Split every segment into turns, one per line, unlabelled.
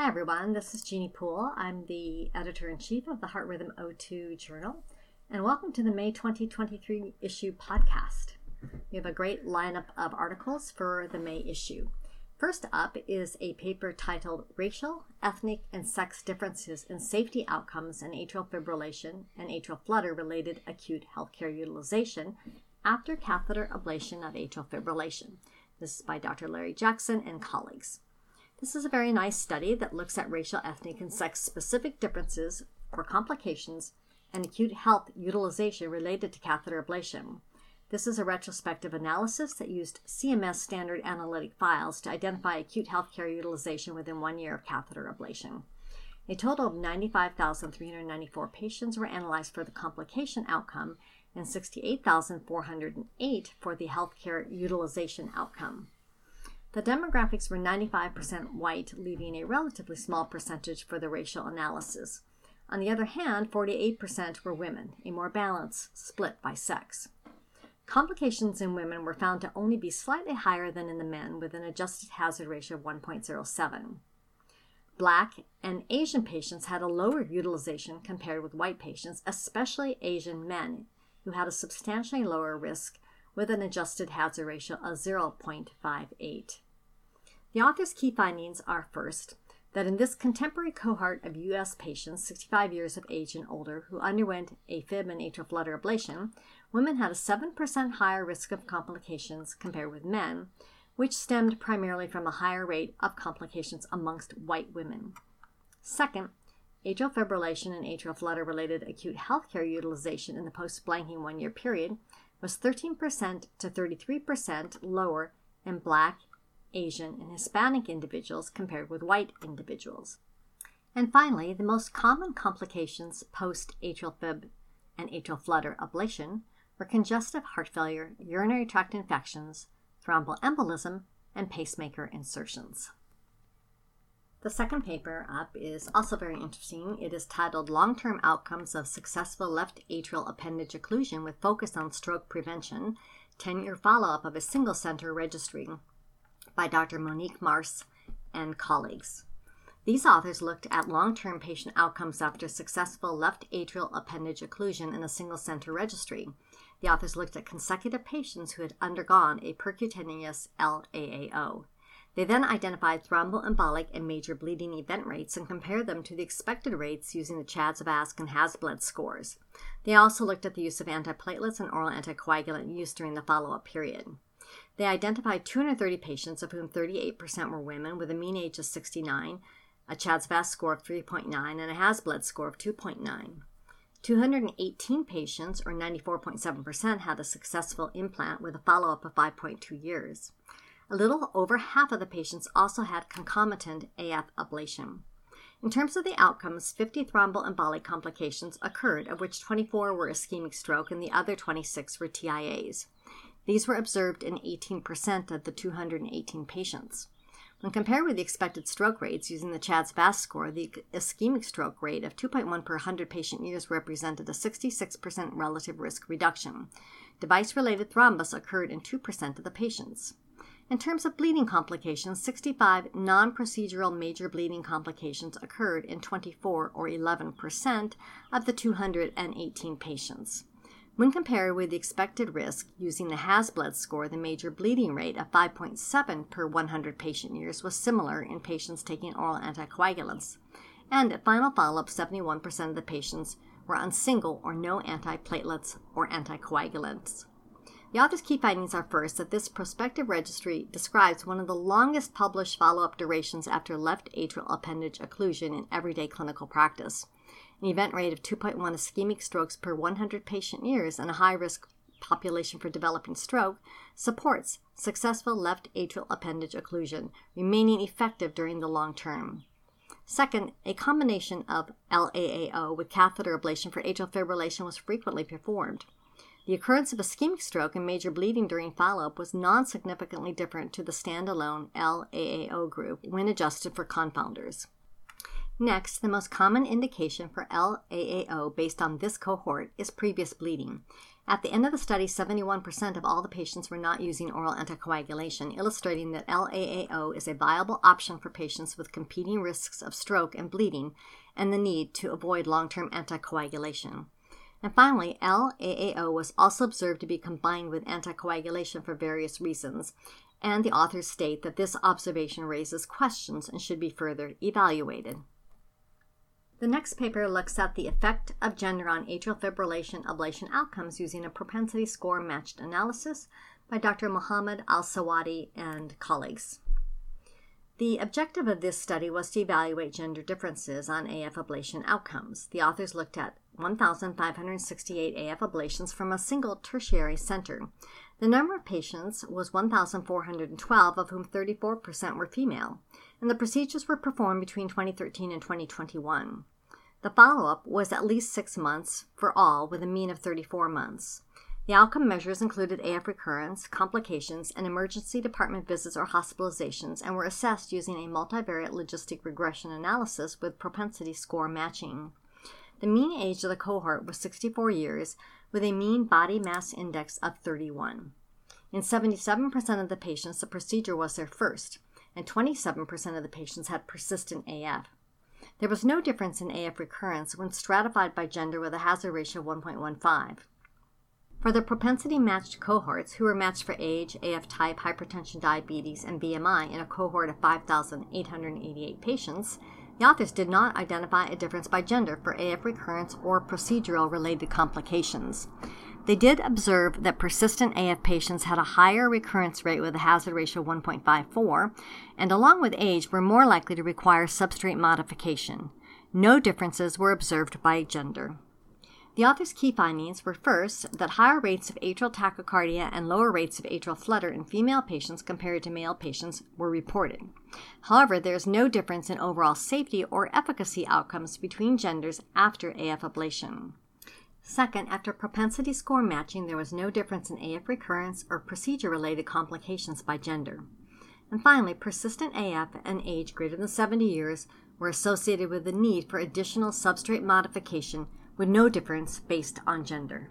Hi, everyone. This is Jeanne Poole. I'm the editor in chief of the Heart Rhythm O2 Journal, and welcome to the May 2023 issue podcast. We have a great lineup of articles for the May issue. First up is a paper titled Racial, Ethnic, and Sex Differences in Safety Outcomes in Atrial Fibrillation and Atrial Flutter Related Acute Healthcare Utilization After Catheter Ablation of Atrial Fibrillation. This is by Dr. Larry Jackson and colleagues. This is a very nice study that looks at racial, ethnic, and sex specific differences for complications and acute health utilization related to catheter ablation. This is a retrospective analysis that used CMS standard analytic files to identify acute healthcare utilization within one year of catheter ablation. A total of 95,394 patients were analyzed for the complication outcome and 68,408 for the healthcare utilization outcome. The demographics were 95% white, leaving a relatively small percentage for the racial analysis. On the other hand, 48% were women, a more balanced split by sex. Complications in women were found to only be slightly higher than in the men, with an adjusted hazard ratio of 1.07. Black and Asian patients had a lower utilization compared with white patients, especially Asian men, who had a substantially lower risk with an adjusted hazard ratio of 0.58. The author's key findings are first, that in this contemporary cohort of U.S. patients 65 years of age and older who underwent AFib and atrial flutter ablation, women had a 7% higher risk of complications compared with men, which stemmed primarily from a higher rate of complications amongst white women. Second, atrial fibrillation and atrial flutter related acute healthcare utilization in the post blanking one year period was 13% to 33% lower in Black, Asian, and Hispanic individuals compared with white individuals. And finally, the most common complications post atrial fib and atrial flutter ablation were congestive heart failure, urinary tract infections, thromboembolism, and pacemaker insertions. The second paper up is also very interesting. It is titled Long Term Outcomes of Successful Left Atrial Appendage Occlusion with Focus on Stroke Prevention 10 year follow up of a single center registry by Dr. Moniek Maarse and colleagues. These authors looked at long term patient outcomes after successful left atrial appendage occlusion in a single center registry. The authors looked at consecutive patients who had undergone a percutaneous LAAO. They then identified thromboembolic and major bleeding event rates and compared them to the expected rates using the CHA2DS2-VASc and HAS-BLED scores. They also looked at the use of antiplatelets and oral anticoagulant use during the follow-up period. They identified 230 patients, of whom 38% were women, with a mean age of 69, a CHA2DS2-VASc score of 3.9, and a HAS-BLED score of 2.9. 218 patients, or 94.7%, had a successful implant with a follow up of 5.2 years. A little over half of the patients also had concomitant AF ablation. In terms of the outcomes, 50 thromboembolic complications occurred, of which 24 were ischemic stroke and the other 26 were TIAs. These were observed in 18% of the 218 patients. When compared with the expected stroke rates using the CHA2DS2-VASc score, the ischemic stroke rate of 2.1 per 100 patient years represented a 66% relative risk reduction. Device related thrombus occurred in 2% of the patients. In terms of bleeding complications, 65 non procedural major bleeding complications occurred in 24 or 11% of the 218 patients. When compared with the expected risk using the HAS-BLED score, the major bleeding rate of 5.7 per 100 patient years was similar in patients taking oral anticoagulants. And at final follow up, 71% of the patients were on single or no antiplatelets or anticoagulants. The author's key findings are first that this prospective registry describes one of the longest published follow up durations after left atrial appendage occlusion in everyday clinical practice. An event rate of 2.1 ischemic strokes per 100 patient years in a high risk population for developing stroke supports successful left atrial appendage occlusion, remaining effective during the long term. Second, a combination of LAAO with catheter ablation for atrial fibrillation was frequently performed. The occurrence of ischemic stroke and major bleeding during follow up was non significantly different to the standalone LAAO group when adjusted for confounders. Next, the most common indication for LAAO based on this cohort is previous bleeding. At the end of the study, 71% of all the patients were not using oral anticoagulation, illustrating that LAAO is a viable option for patients with competing risks of stroke and bleeding and the need to avoid long term anticoagulation. And finally, LAAO was also observed to be combined with anticoagulation for various reasons, and the authors state that this observation raises questions and should be further evaluated. The next paper looks at the effect of gender on atrial fibrillation ablation outcomes using a propensity score matched analysis by Dr. Mohammed Al Sawadi and colleagues. The objective of this study was to evaluate gender differences on AF ablation outcomes. The authors looked at 1,568 AF ablations from a single tertiary center. The number of patients was 1,412, of whom 34% were female, and the procedures were performed between 2013 and 2021. The follow up was at least six months for all, with a mean of 34 months. The outcome measures included AF recurrence, complications, and emergency department visits or hospitalizations, and were assessed using a multivariate logistic regression analysis with propensity score matching. The mean age of the cohort was 64 years, with a mean body mass index of 31. In 77% of the patients, the procedure was their first, and 27% of the patients had persistent AF. There was no difference in AF recurrence when stratified by gender with a hazard ratio of 1.15. For the propensity matched cohorts, who were matched for age, AF type, hypertension, diabetes, and BMI in a cohort of 5,888 patients, the authors did not identify a difference by gender for AF recurrence or procedural related complications. They did observe that persistent AF patients had a higher recurrence rate with a hazard ratio of 1.54, and along with age, were more likely to require substrate modification. No differences were observed by gender. The author's key findings were first, that higher rates of atrial tachycardia and lower rates of atrial flutter in female patients compared to male patients were reported. However, there is no difference in overall safety or efficacy outcomes between genders after AF ablation. Second, after propensity score matching, there was no difference in AF recurrence or procedure related complications by gender. And finally, persistent AF and age greater than 70 years were associated with the need for additional substrate modification with no difference based on gender.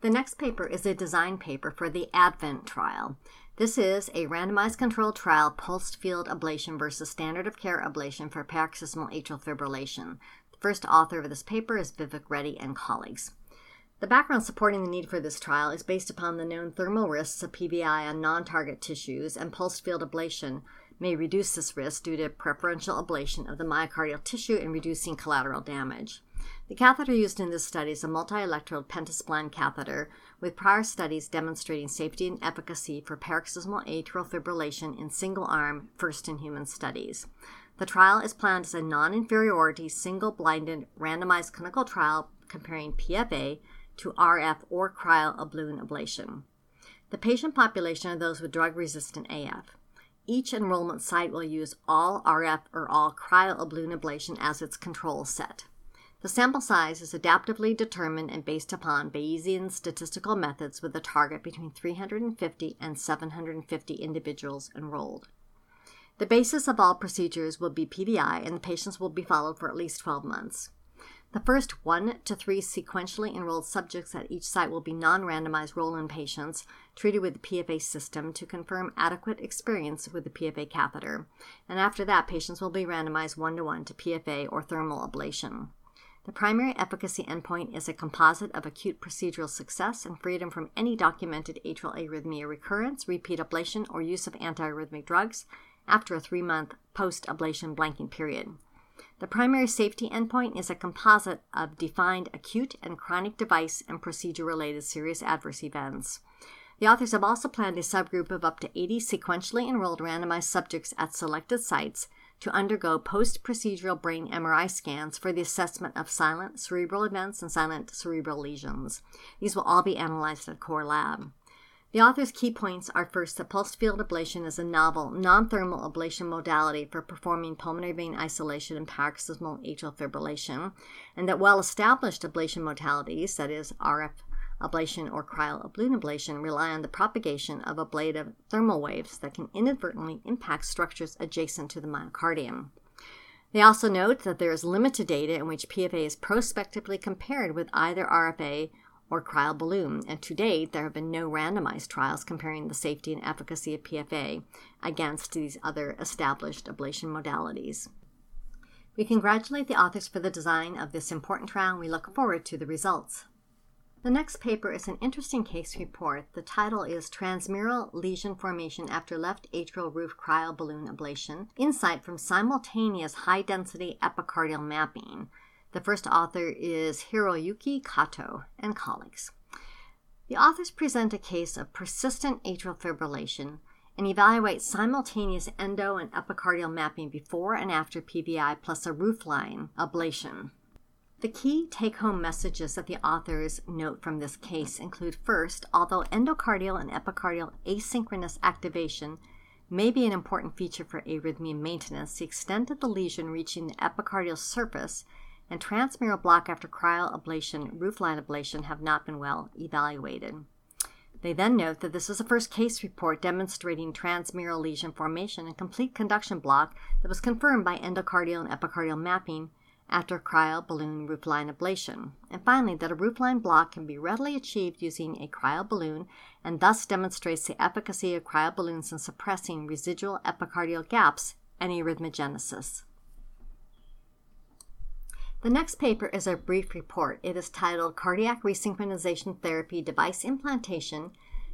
The next paper is a design paper for the ADVENT trial. This is a randomized controlled trial pulsed field ablation versus standard of care ablation for paroxysmal atrial fibrillation. First author of this paper is Vivek Reddy and colleagues. The background supporting the need for this trial is based upon the known thermal risks of PVI on non target tissues, and pulsed field ablation may reduce this risk due to preferential ablation of the myocardial tissue and reducing collateral damage. The catheter used in this study is a multi-electrode pentaspline catheter with prior studies demonstrating safety and efficacy for paroxysmal atrial fibrillation in single-arm first-in-human studies. The trial is planned as a non-inferiority, single-blinded, randomized clinical trial comparing PFA to RF or cryoballoon ablation. The patient population are those with drug-resistant AF. Each enrollment site will use all RF or all cryoballoon ablation as its control set. The sample size is adaptively determined and based upon Bayesian statistical methods with a target between 350 and 750 individuals enrolled. The basis of all procedures will be PVI, and the patients will be followed for at least 12 months. The first one to three sequentially enrolled subjects at each site will be non randomized roll in patients treated with the PFA system to confirm adequate experience with the PFA catheter. And after that, patients will be randomized one to one to PFA or thermal ablation. The primary efficacy endpoint is a composite of acute procedural success and freedom from any documented atrial arrhythmia recurrence, repeat ablation, or use of antiarrhythmic drugs after a three month post ablation blanking period. The primary safety endpoint is a composite of defined acute and chronic device and procedure related serious adverse events. The authors have also planned a subgroup of up to 80 sequentially enrolled randomized subjects at selected sites to undergo post procedural brain MRI scans for the assessment of silent cerebral events and silent cerebral lesions. These will all be analyzed at Core Lab. The author's key points are first that pulsed field ablation is a novel, non thermal ablation modality for performing pulmonary vein isolation and paroxysmal atrial fibrillation, and that well established ablation modalities, that is, RF ablation or cryoballoon ablation rely on the propagation of ablative thermal waves that can inadvertently impact structures adjacent to the myocardium. They also note that there is limited data in which PFA is prospectively compared with either RFA or cryoballoon, and to date there have been no randomized trials comparing the safety and efficacy of PFA against these other established ablation modalities. We congratulate the authors for the design of this important trial and we look forward to the results. The next paper is an interesting case report. The title is Transmural Lesion Formation After Left Atrial Roof Cryoballoon Ablation Insight from Simultaneous High Density Epicardial Mapping. The first author is Hiroyuki Kato and colleagues. The authors present a case of persistent atrial fibrillation and evaluate simultaneous endo and epicardial mapping before and after PVI plus a roofline ablation. The key take home messages that the authors note from this case include first, although endocardial and epicardial asynchronous activation may be an important feature for arrhythmia maintenance, the extent of the lesion reaching the epicardial surface and transmural block after cryoablation, roofline ablation have not been well evaluated. They then note that this is the first case report demonstrating transmural lesion formation and complete conduction block that was confirmed by endocardial and epicardial mapping after cryoballoon roofline ablation. And finally, that a roofline block can be readily achieved using a cryoballoon and thus demonstrates the efficacy of cryoballoons in suppressing residual epicardial gaps and arrhythmogenesis. The next paper is a brief report. It is titled Cardiac Resynchronization Therapy Device Implantation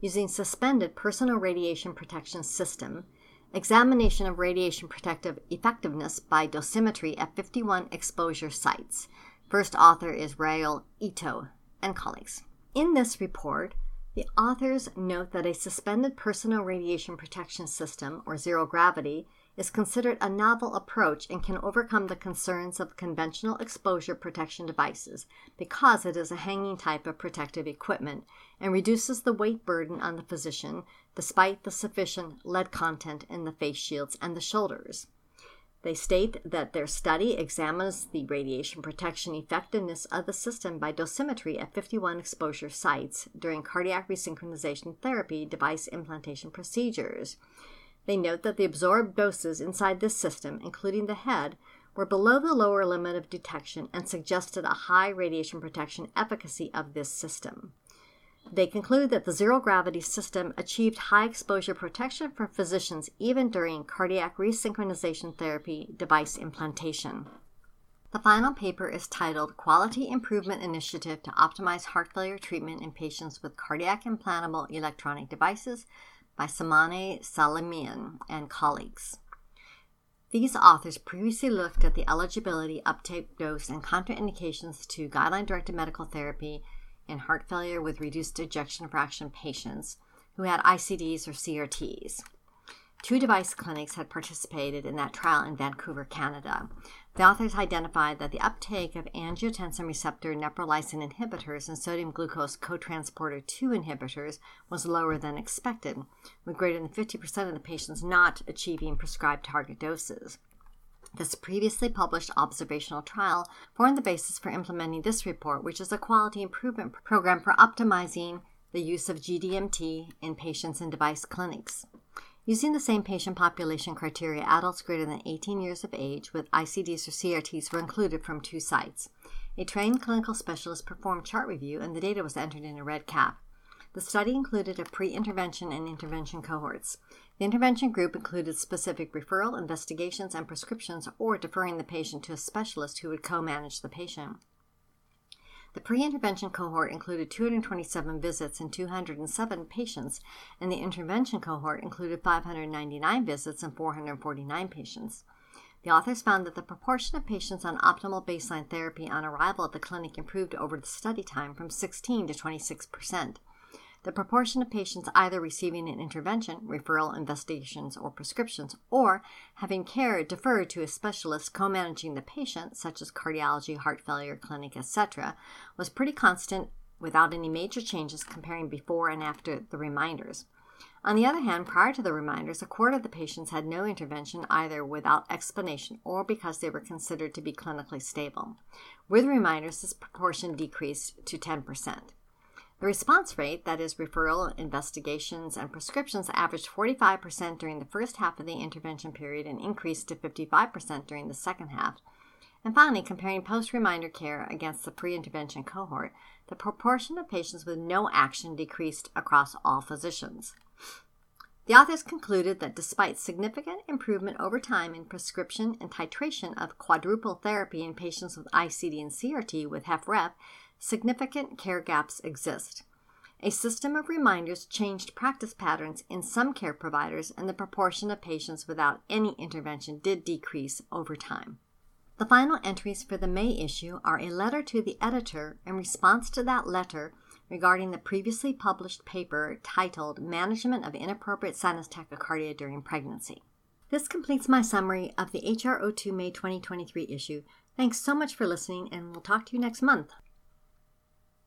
Using Suspended Personal Radiation Protection System Examination of radiation protective effectiveness by dosimetry at 51 exposure sites. First author is Ryo Ito and colleagues. In this report, the authors note that a suspended personal radiation protection system, or zero gravity, is considered a novel approach and can overcome the concerns of conventional exposure protection devices because it is a hanging type of protective equipment and reduces the weight burden on the physician despite the sufficient lead content in the face shields and the shoulders. They state that their study examines the radiation protection effectiveness of the system by dosimetry at 51 exposure sites during cardiac resynchronization therapy device implantation procedures. They note that the absorbed doses inside this system, including the head, were below the lower limit of detection and suggested a high radiation protection efficacy of this system. They conclude that the zero gravity system achieved high exposure protection for physicians even during cardiac resynchronization therapy device implantation. The final paper is titled Quality Improvement Initiative to Optimize Heart Failure Treatment in Patients with Cardiac Implantable Electronic Devices by Samane Salimian and colleagues. These authors previously looked at the eligibility, uptake, dose, and contraindications to guideline directed medical therapy in heart failure with reduced ejection fraction patients who had ICDs or CRTs. Two device clinics had participated in that trial in Vancouver, Canada. The authors identified that the uptake of angiotensin receptor neprilysin inhibitors and sodium glucose cotransporter 2 inhibitors was lower than expected, with greater than 50% of the patients not achieving prescribed target doses. This previously published observational trial formed the basis for implementing this report, which is a quality improvement program for optimizing the use of GDMT in patients in device clinics. Using the same patient population criteria, adults greater than 18 years of age with ICDs or CRTs were included from two sites. A trained clinical specialist performed chart review and the data was entered in a REDCap. The study included a pre intervention and intervention cohorts. The intervention group included specific referral, investigations, and prescriptions, or deferring the patient to a specialist who would co manage the patient. The pre intervention cohort included 227 visits and 207 patients, and the intervention cohort included 599 visits and 449 patients. The authors found that the proportion of patients on optimal baseline therapy on arrival at the clinic improved over the study time from 16 to 26 percent. The proportion of patients either receiving an intervention, referral, investigations, or prescriptions, or having care deferred to a specialist co managing the patient, such as cardiology, heart failure clinic, etc., was pretty constant without any major changes comparing before and after the reminders. On the other hand, prior to the reminders, a quarter of the patients had no intervention either without explanation or because they were considered to be clinically stable. With reminders, this proportion decreased to 10%. The response rate, that is, referral, investigations, and prescriptions, averaged 45% during the first half of the intervention period and increased to 55% during the second half. And finally, comparing post reminder care against the pre intervention cohort, the proportion of patients with no action decreased across all physicians. The authors concluded that despite significant improvement over time in prescription and titration of quadruple therapy in patients with ICD and CRT with HFrEF, significant care gaps exist. A system of reminders changed practice patterns in some care providers, and the proportion of patients without any intervention did decrease over time. The final entries for the May issue are a letter to the editor in response to that letter regarding the previously published paper titled Management of Inappropriate Sinus Tachycardia During Pregnancy. This completes my summary of the HRO2 May 2023 issue. Thanks so much for listening, and we'll talk to you next month.